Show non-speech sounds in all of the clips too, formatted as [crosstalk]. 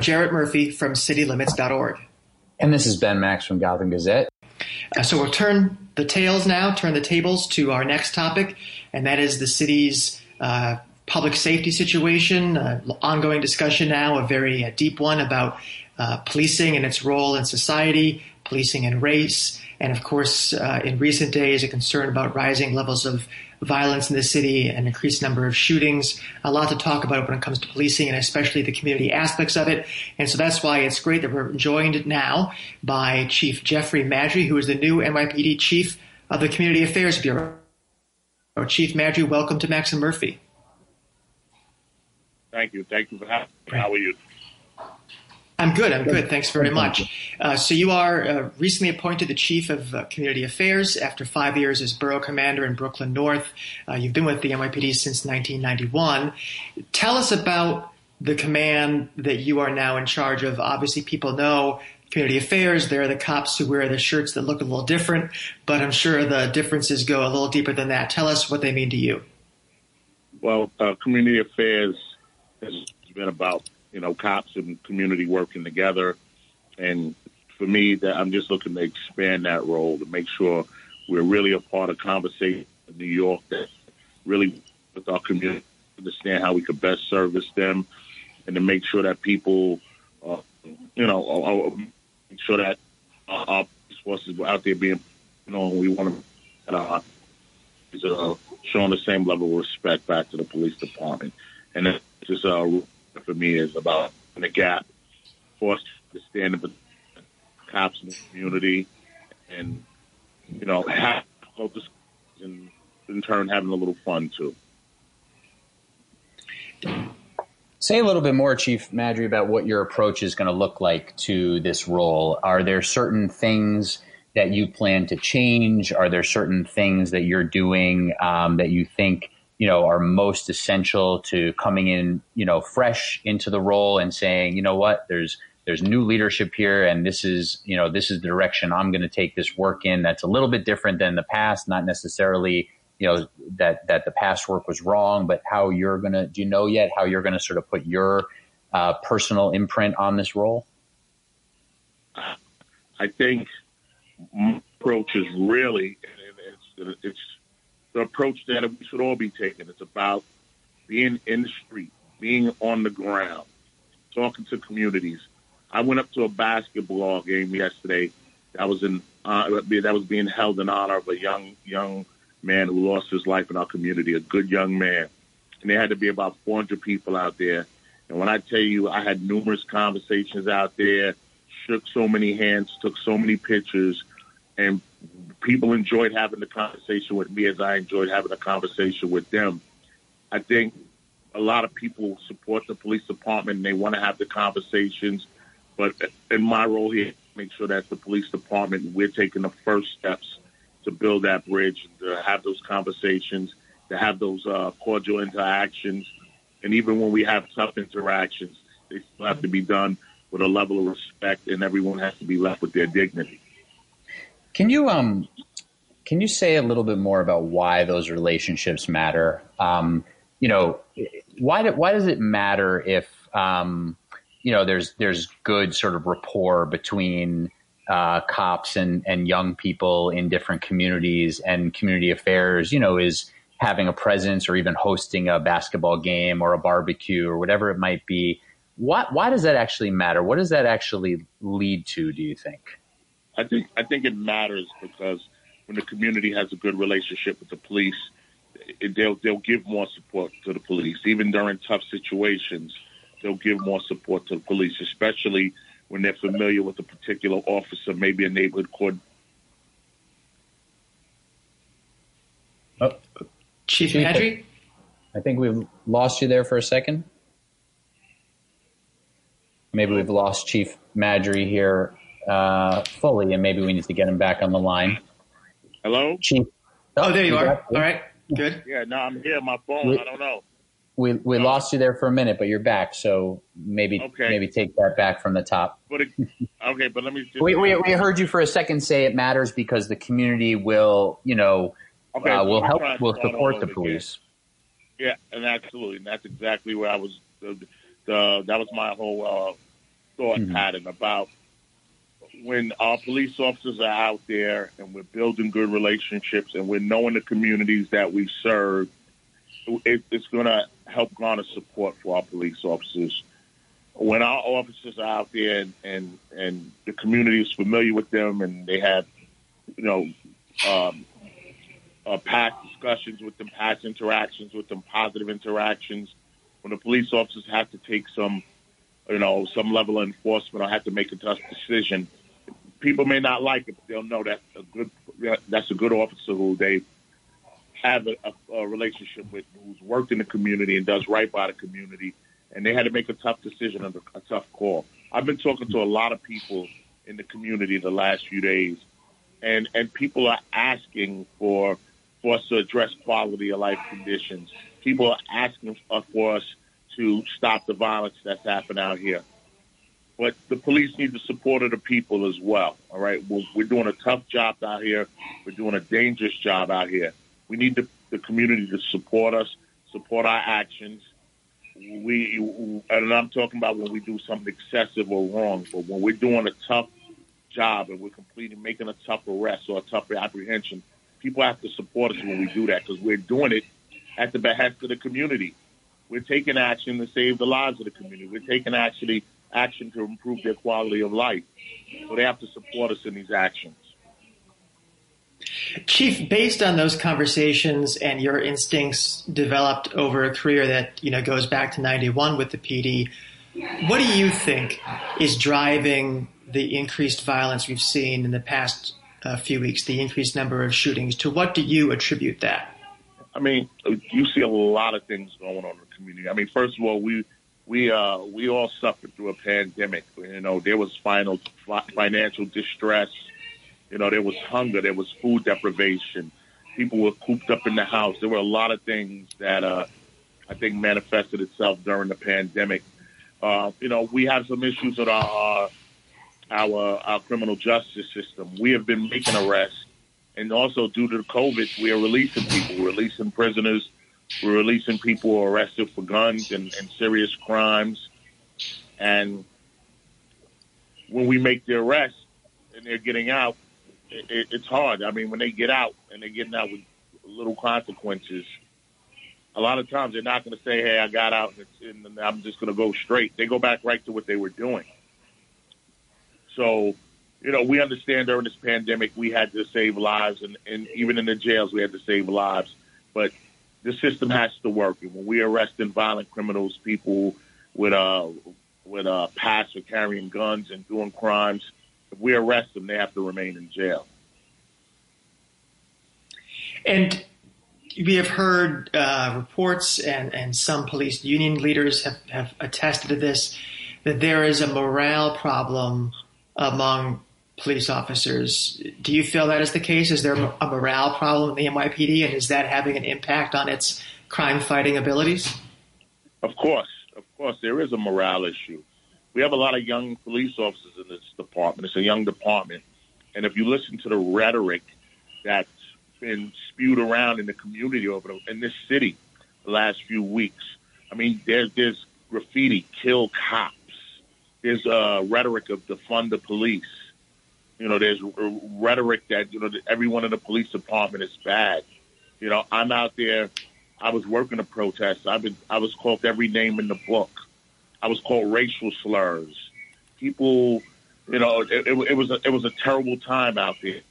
I'm Jarrett Murphy from citylimits.org. And this is Ben Max from Gotham Gazette. Uh, so we'll turn the tails now, turn the tables to our next topic, and that is the city's uh, public safety situation. Uh, ongoing discussion now, a very uh, deep one about uh, policing and its role in society, policing and race, and of course, uh, in recent days, a concern about rising levels of violence in the city, an increased number of shootings, a lot to talk about when it comes to policing and especially the community aspects of it. And so that's why it's great that we're joined now by Chief Jeffrey Maddrey, who is the new NYPD Chief of the Community Affairs Bureau. Chief Maddrey, welcome to Max and Murphy. Thank you. Thank you for having me. How are you? I'm good. I'm good. Thanks very much. Uh, so you are uh, recently appointed the chief of uh, community affairs after five years as borough commander in Brooklyn North. Uh, you've been with the NYPD since 1991. Tell us about the command that you are now in charge of. Obviously, people know community affairs. There are the cops who wear the shirts that look a little different, but I'm sure the differences go a little deeper than that. Tell us what they mean to you. Well, uh, community affairs has been about you know, cops and community working together. And for me, that I'm just looking to expand that role to make sure we're really a part of conversation in New York that really with our community understand how we could best service them and to make sure that people, uh, you know, uh, make sure that our forces were out there being, you know, we want to uh, showing the same level of respect back to the police department. And it's just uh, for me is about the gap, forced to stand up cops in the community, and you know, have focus and in turn having a little fun too. Say a little bit more, Chief Maddrey, about what your approach is going to look like to this role. Are there certain things that you plan to change? Are there certain things that you're doing um, that you think you know, are most essential to coming in, you know, fresh into the role and saying, you know what, there's there's new leadership here and this is, you know, this is the direction I'm going to take this work in. That's a little bit different than the past, not necessarily, you know, that that the past work was wrong, but how you're going to do you know yet how you're going to sort of put your uh, personal imprint on this role? I think my approach is really it's, it's the approach that we should all be taking. It's about being in the street, being on the ground, talking to communities. I went up to a basketball game yesterday that was in uh, that was being held in honor of a young young man who lost his life in our community, a good young man. And there had to be about 400 people out there. And when I tell you, I had numerous conversations out there, shook so many hands, took so many pictures, and people enjoyed having the conversation with me as I enjoyed having a conversation with them. I think a lot of people support the police department and they want to have the conversations. But in my role here, make sure that the police department, we're taking the first steps to build that bridge, to have those conversations, to have those uh, cordial interactions. And even when we have tough interactions, they still have to be done with a level of respect and everyone has to be left with their dignity. Can you um can you say a little bit more about why those relationships matter? Um, you know, why do, why does it matter if um, you know there's there's good sort of rapport between uh, cops and and young people in different communities and community affairs? You know, is having a presence or even hosting a basketball game or a barbecue or whatever it might be. What why does that actually matter? What does that actually lead to? Do you think? I think I think it matters because when the community has a good relationship with the police, it, they'll they'll give more support to the police, even during tough situations. They'll give more support to the police, especially when they're familiar with a particular officer, maybe a neighborhood court. Oh, Chief Maddrey? I think we've lost you there for a second. Maybe we've lost Chief Maddrey here uh, fully, and maybe we need to get him back on the line. Hello, Chief. Oh, there you are. All right, good. Yeah, no, I'm here. My phone. We, I don't know. We we no. lost you there for a minute, but you're back. So maybe okay. maybe take that back from the top. But it, okay, but let me. Just, we, we we heard you for a second say it matters because the community will you know okay, uh, will help will support the police. Again. Yeah, and absolutely, and that's exactly where I was. The, the, that was my whole uh, thought Mhm. pattern about when our police officers are out there and we're building good relationships and we're knowing the communities that we serve, it, it's going to help garner support for our police officers. When our officers are out there and, and, and the community is familiar with them and they have, you know, um, uh, past discussions with them, past interactions with them, positive interactions, when the police officers have to take some, you know, some level of enforcement or have to make a tough decision, people may not like it, but they'll know that's a good that's a good officer who they have a, a, a relationship with, who's worked in the community and does right by the community, and they had to make a tough decision and a, tough call. I've been talking to a lot of people in the community the last few days, and and people are asking for for us to address quality of life conditions. People are asking for us to stop the violence that's happened out here. But the police need the support of the people as well. All right, we're, we're doing a tough job out here. We're doing a dangerous job out here. We need the, the community to support us, support our actions. We and I'm talking about when we do something excessive or wrong, but when we're doing a tough job and we're completing making a tough arrest or a tough apprehension, people have to support us when we do that because we're doing it at the behest of the community. We're taking action to save the lives of the community. We're taking actually action to improve their quality of life. So they have to support us in these actions. Chief, based on those conversations and your instincts developed over a career that you know goes back to '91 with the PD, what do you think is driving the increased violence we've seen in the past uh, few weeks? The increased number of shootings. To what do you attribute that? I mean, you see a lot of things going on in the community. I mean, first of all, we we uh, we all suffered through a pandemic. You know, there was final financial distress. You know, there was hunger, there was food deprivation. People were cooped up in the house. There were a lot of things that uh, I think manifested itself during the pandemic. Uh, you know, we have some issues with our our our criminal justice system. We have been making arrests, and also due to the COVID, we are releasing people, releasing prisoners we're releasing people arrested for guns and, and serious crimes. And when we make the arrest and they're getting out, it, it's hard. I mean, when they get out and they're getting out with little consequences, a lot of times they're not going to say, "Hey, I got out and, and I'm just going to go straight." They go back right to what they were doing. So, you know, we understand during this pandemic we had to save lives, and, and even in the jails we had to save lives. But the system has to work. And when we arrest in violent criminals, people with uh with uh past for carrying guns and doing crimes, if we arrest them, they have to remain in jail. And we have heard uh, reports, and, and some police union leaders have, have attested to this, that there is a morale problem among police officers. Do you feel that is the case? Is there a morale problem in the NYPD, and is that having an impact on its crime fighting abilities? Of course, of course, there is a morale issue. We have a lot of young police officers in this department. It's a young department, and if you listen to the rhetoric that's been spewed around in the community over the, in this city the last few weeks, I mean, there's there's graffiti, kill cops. There's a rhetoric of defund the police you know, there's rhetoric that, you know, everyone in the police department is bad. You know, I'm out there. I was working a protest. I've been, I was called every name in the book. I was called racial slurs. People, you know, it, it, it was a, it was a terrible time out there.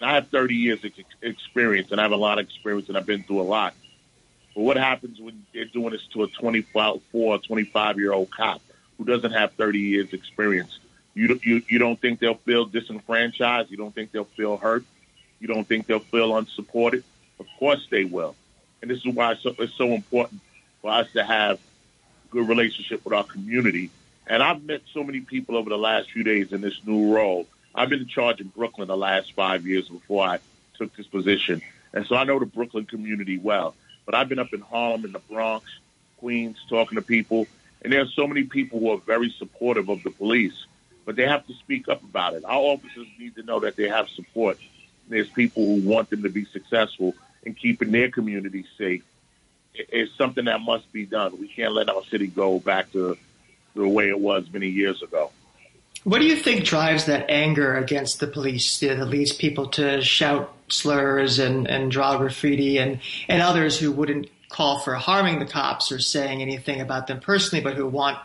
And I have 30 years of experience, and I have a lot of experience, and I've been through a lot. But what happens when they're doing this to a 24, 25 year old cop who doesn't have 30 years experience? You, you, you don't think they'll feel disenfranchised? You don't think they'll feel hurt? You don't think they'll feel unsupported? Of course they will. And this is why it's so, it's so important for us to have good relationship with our community. And I've met so many people over the last few days in this new role. I've been in charge in Brooklyn the last five years before I took this position. And so I know the Brooklyn community well. But I've been up in Harlem, in the Bronx, Queens, talking to people. And there are so many people who are very supportive of the police but they have to speak up about it. Our officers need to know that they have support. There's people who want them to be successful in keeping their community safe. It's something that must be done. We can't let our city go back to the way it was many years ago. What do you think drives that anger against the police that leads people to shout slurs and, and draw graffiti and, and others who wouldn't call for harming the cops or saying anything about them personally, but who want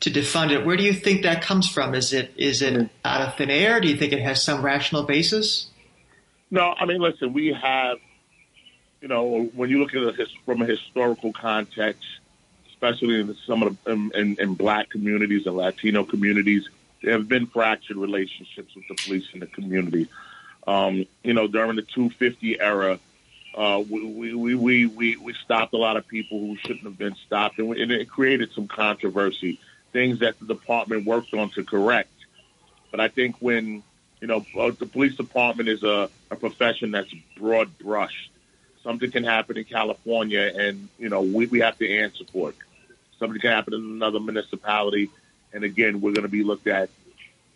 to defund it? Where do you think that comes from? Is it is it out of thin air? Do you think it has some rational basis? No, I mean, listen, we have, you know, when you look at it from a historical context, especially in some of the, in, in, in black communities and Latino communities, there have been fractured relationships with the police in the community. Um, you know, during the 250 era, uh, we, we, we, we, we stopped a lot of people who shouldn't have been stopped, and, and it created some controversy, things that the department worked on to correct. But I think when, you know, uh, the police department is a, a profession that's broad brushed. Something can happen in California, and, you know, we, we have to answer for it. Something can happen in another municipality, and again, we're going to be looked at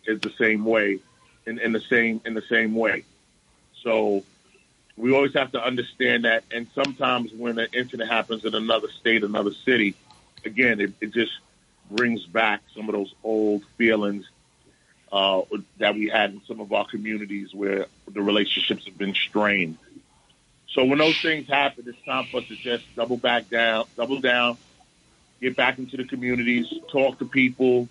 as the same way, in, in the same in the same way. So we always have to understand that. And sometimes when an incident happens in another state, another city, again, it, it just brings back some of those old feelings uh, that we had in some of our communities where the relationships have been strained. So when those things happen, it's time for us to just double back down, double down, get back into the communities, talk to people,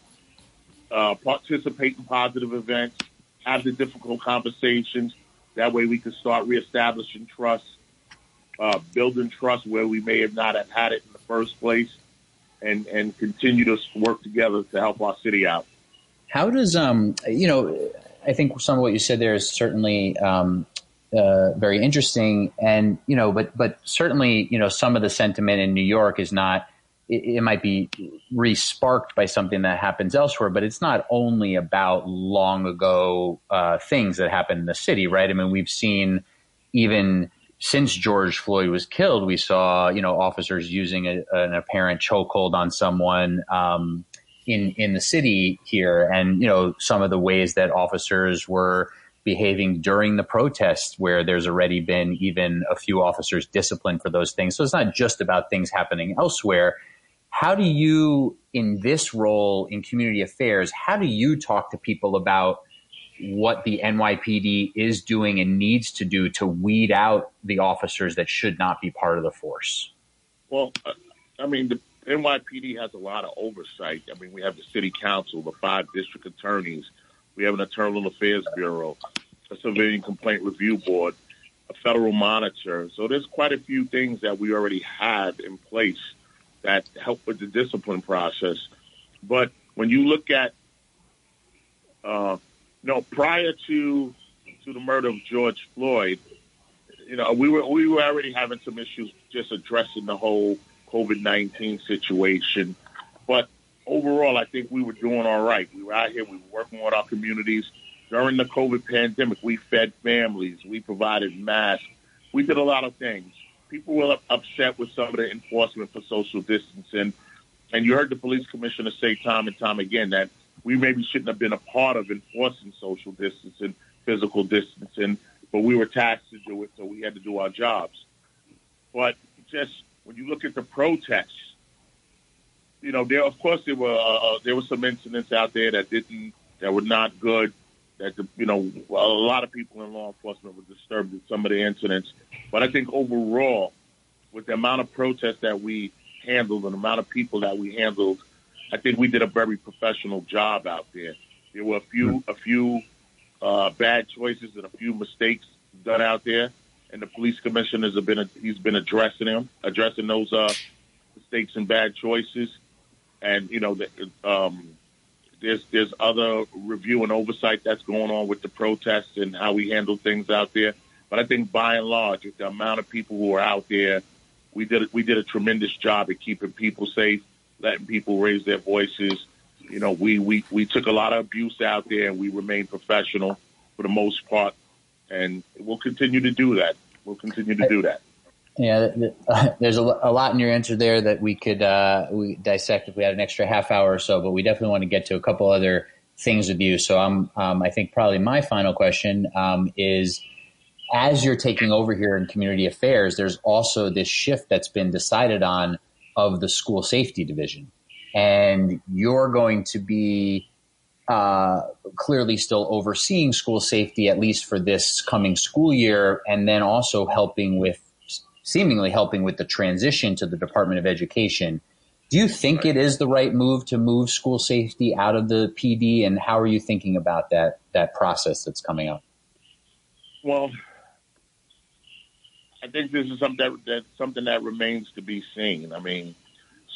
uh, participate in positive events, have the difficult conversations. That way we can start reestablishing trust, uh, building trust where we may have not have had it in the first place, and, and continue to work together to help our city out. How does, um, you know, I think some of what you said there is certainly um, uh, very interesting, and you know, but but certainly, you know, some of the sentiment in New York is not it, it might be re-sparked by something that happens elsewhere, but it's not only about long ago uh, things that happened in the city, right? I mean, we've seen even since George Floyd was killed, we saw you know officers using a, an apparent chokehold on someone um, in in the city here, and you know some of the ways that officers were behaving during the protests, where there's already been even a few officers disciplined for those things. So it's not just about things happening elsewhere. How do you, in this role in community affairs, how do you talk to people about what the NYPD is doing and needs to do to weed out the officers that should not be part of the force? Well, uh, I mean, the NYPD has a lot of oversight. I mean, we have the city council, the five district attorneys, we have an internal affairs bureau, a civilian complaint review board, a federal monitor. So there's quite a few things that we already have in place that help with the discipline process. But when you look at, uh, know, prior to to the murder of George Floyd, you know, we were we were already having some issues just addressing the whole COVID nineteen situation. But overall, I think we were doing all right. We were out here, we were working with our communities. During the COVID pandemic, we fed families, we provided masks, we did a lot of things people were upset with some of the enforcement for social distancing. And you heard the police commissioner say time and time again that we maybe shouldn't have been a part of enforcing social distancing, physical distancing, but we were tasked to do it, so we had to do our jobs. But just when you look at the protests, you know, there of course there were uh, uh there were some incidents out there that didn't that were not good that the, you know a lot of people in law enforcement were disturbed at some of the incidents. But I think overall, with the amount of protests that we handled and the amount of people that we handled, I think we did a very professional job out there. There were a few a few uh, bad choices and a few mistakes done out there, and the police commissioners have been he's been addressing them, addressing those uh, mistakes and bad choices, and you know the, um, there's there's other review and oversight that's going on with the protests and how we handle things out there. But I think by and large, with the amount of people who are out there, we did we did a tremendous job at keeping people safe, letting people raise their voices. You know, we we we took a lot of abuse out there, and we remained professional for the most part, and we'll continue to do that. We'll continue to do that. Yeah, [laughs] there's a, lot in your answer there that we could uh, we dissect if we had an extra half hour or so. But we definitely want to get to a couple other things with you. So I'm, um, I think probably my final question um, is, as you're taking over here in community affairs, there's also this shift that's been decided on of the school safety division, and you're going to be uh, clearly still overseeing school safety, at least for this coming school year, and then also helping with, seemingly helping with the transition to the Department of Education. Do you think it is the right move to move school safety out of the PD, and how are you thinking about that that process that's coming up? Well, I think this is something that, that something that remains to be seen. I mean,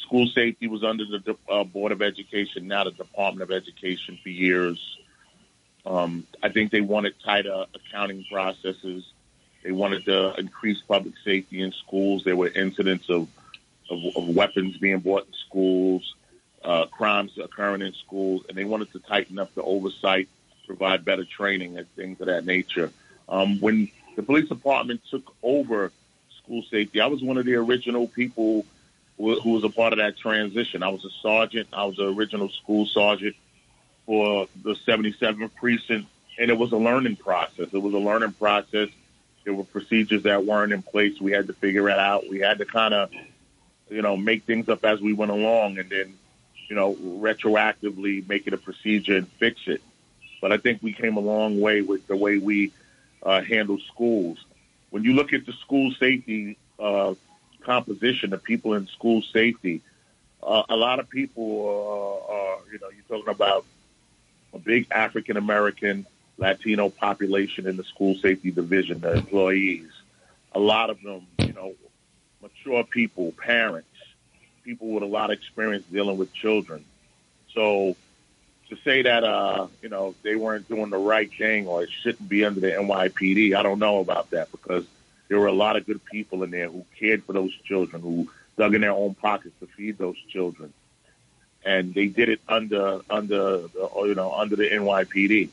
school safety was under the uh, Board of Education, now the Department of Education for years. Um, I think they wanted tighter accounting processes. They wanted to increase public safety in schools. There were incidents of, of, of weapons being bought in schools, uh, crimes occurring in schools, and they wanted to tighten up the oversight, provide better training, and things of that nature. Um, when the police department took over school safety, I was one of the original people who was a part of that transition. I was a sergeant. I was the original school sergeant for the 77th precinct, and it was a learning process. It was a learning process. There were procedures that weren't in place. We had to figure it out. We had to kind of, you know, make things up as we went along, and then, you know, retroactively make it a procedure and fix it. But I think we came a long way with the way we uh, handle schools. When you look at the school safety uh, composition of people in school safety. Uh, a lot of people uh, are, you know, you're talking about a big African American, Latino population in the school safety division, the employees. A lot of them, you know, mature people, parents, people with a lot of experience dealing with children. So to say that, uh, you know, they weren't doing the right thing or it shouldn't be under the NYPD, I don't know about that because there were a lot of good people in there who cared for those children, who dug in their own pockets to feed those children, and they did it under under the, you know under the NYPD.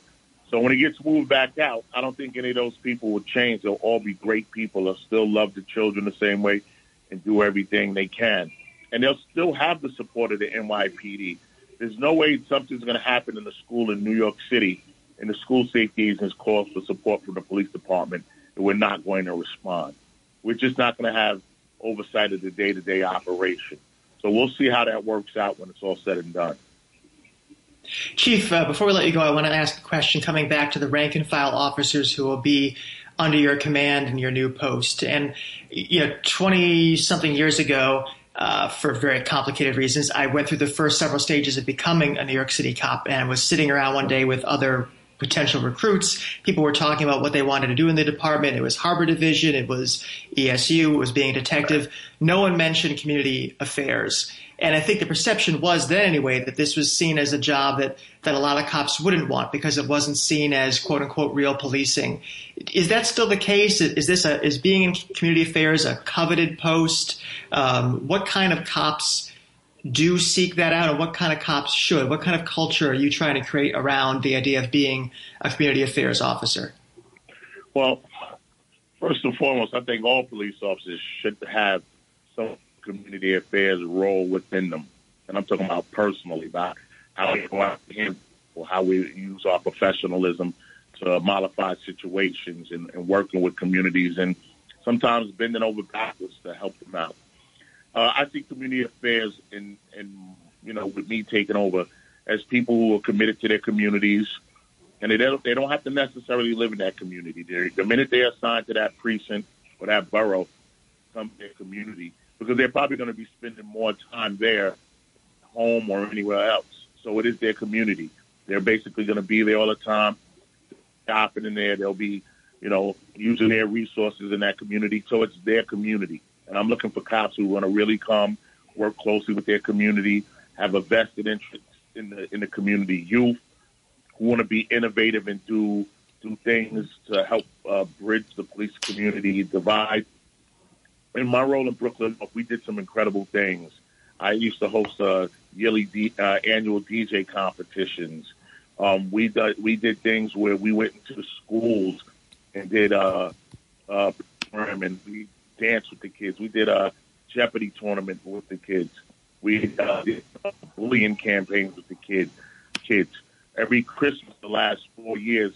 So when it gets moved back out, I don't think any of those people will change. They'll all be great people. They'll still love the children the same way and do everything they can, and they'll still have the support of the NYPD. There's no way something's going to happen in the school in New York City, and the school safety agents calls for support from the police department and we're not going to respond. We're just not going to have oversight of the day to day operation. So we'll see how that works out when it's all said and done. Chief, uh, before we let you go, I want to ask a question coming back to the rank and file officers who will be under your command in your new post. And, you know, 20 something years ago, uh, for very complicated reasons, I went through the first several stages of becoming a New York City cop and was sitting around one day with other potential recruits. People were talking about what they wanted to do in the department. It was Harbor Division, it was ESU, it was being a detective. No one mentioned community affairs. And I think the perception was then anyway that this was seen as a job that, that a lot of cops wouldn't want because it wasn't seen as quote unquote real policing. Is that still the case? Is this a, is being in community affairs a coveted post? Um, what kind of cops do seek that out, and what kind of cops should? What kind of culture are you trying to create around the idea of being a community affairs officer? Well, first and foremost, I think all police officers should have some community affairs role within them, and I'm talking about personally about how we go out to or how we use our professionalism to modify situations and, and working with communities and sometimes bending over backwards to help them out. Uh, I see community affairs and and you know with me taking over as people who are committed to their communities, and they don't they don't have to necessarily live in that community. They're, the minute they're assigned to that precinct or that borough, come their community because they're probably going to be spending more time there, home or anywhere else. So it is their community. They're basically going to be there all the time, shopping in there. They'll be, you know, using their resources in that community. So it's their community. And I'm looking for cops who want to really come, work closely with their community, have a vested interest in the in the community youth, who want to be innovative and do do things to help uh, bridge the police community divide. In my role in Brooklyn, we did some incredible things. I used to host uh, yearly D, uh, annual DJ competitions. Um, we did we did things where we went into schools and did uh, uh, and we danced with the kids. We did a Jeopardy tournament with the kids. We uh, did bullying campaigns with the kids. Kids. Every Christmas, the last four years,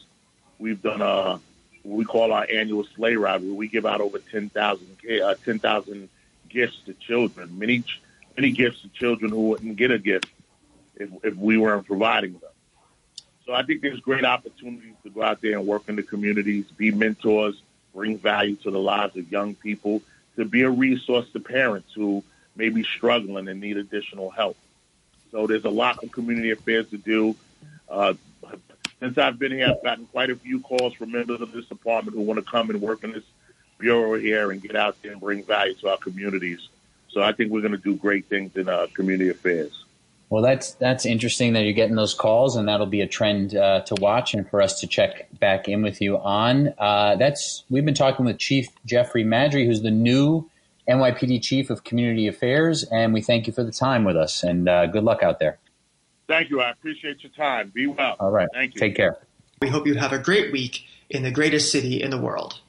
we've done a what we call our annual sleigh ride, where we give out over 10,000 uh, 10, gifts to children. Many many gifts to children who wouldn't get a gift if, if we weren't providing them. So I think there's great opportunities to go out there and work in the communities, be mentors, bring value to the lives of young people, to be a resource to parents who may be struggling and need additional help. So there's a lot of community affairs to do. Uh, since I've been here, I've gotten quite a few calls from members of this department who want to come and work in this bureau here and get out there and bring value to our communities. So I think we're going to do great things in uh, community affairs. Well, that's that's interesting that you're getting those calls, and that'll be a trend uh, to watch and for us to check back in with you on. Uh, that's we've been talking with Chief Jeffrey Maddrey, who's the new NYPD Chief of Community Affairs, and we thank you for the time with us, and uh, good luck out there. Thank you. I appreciate your time. Be well. All right. Thank you. Take care. We hope you have a great week in the greatest city in the world.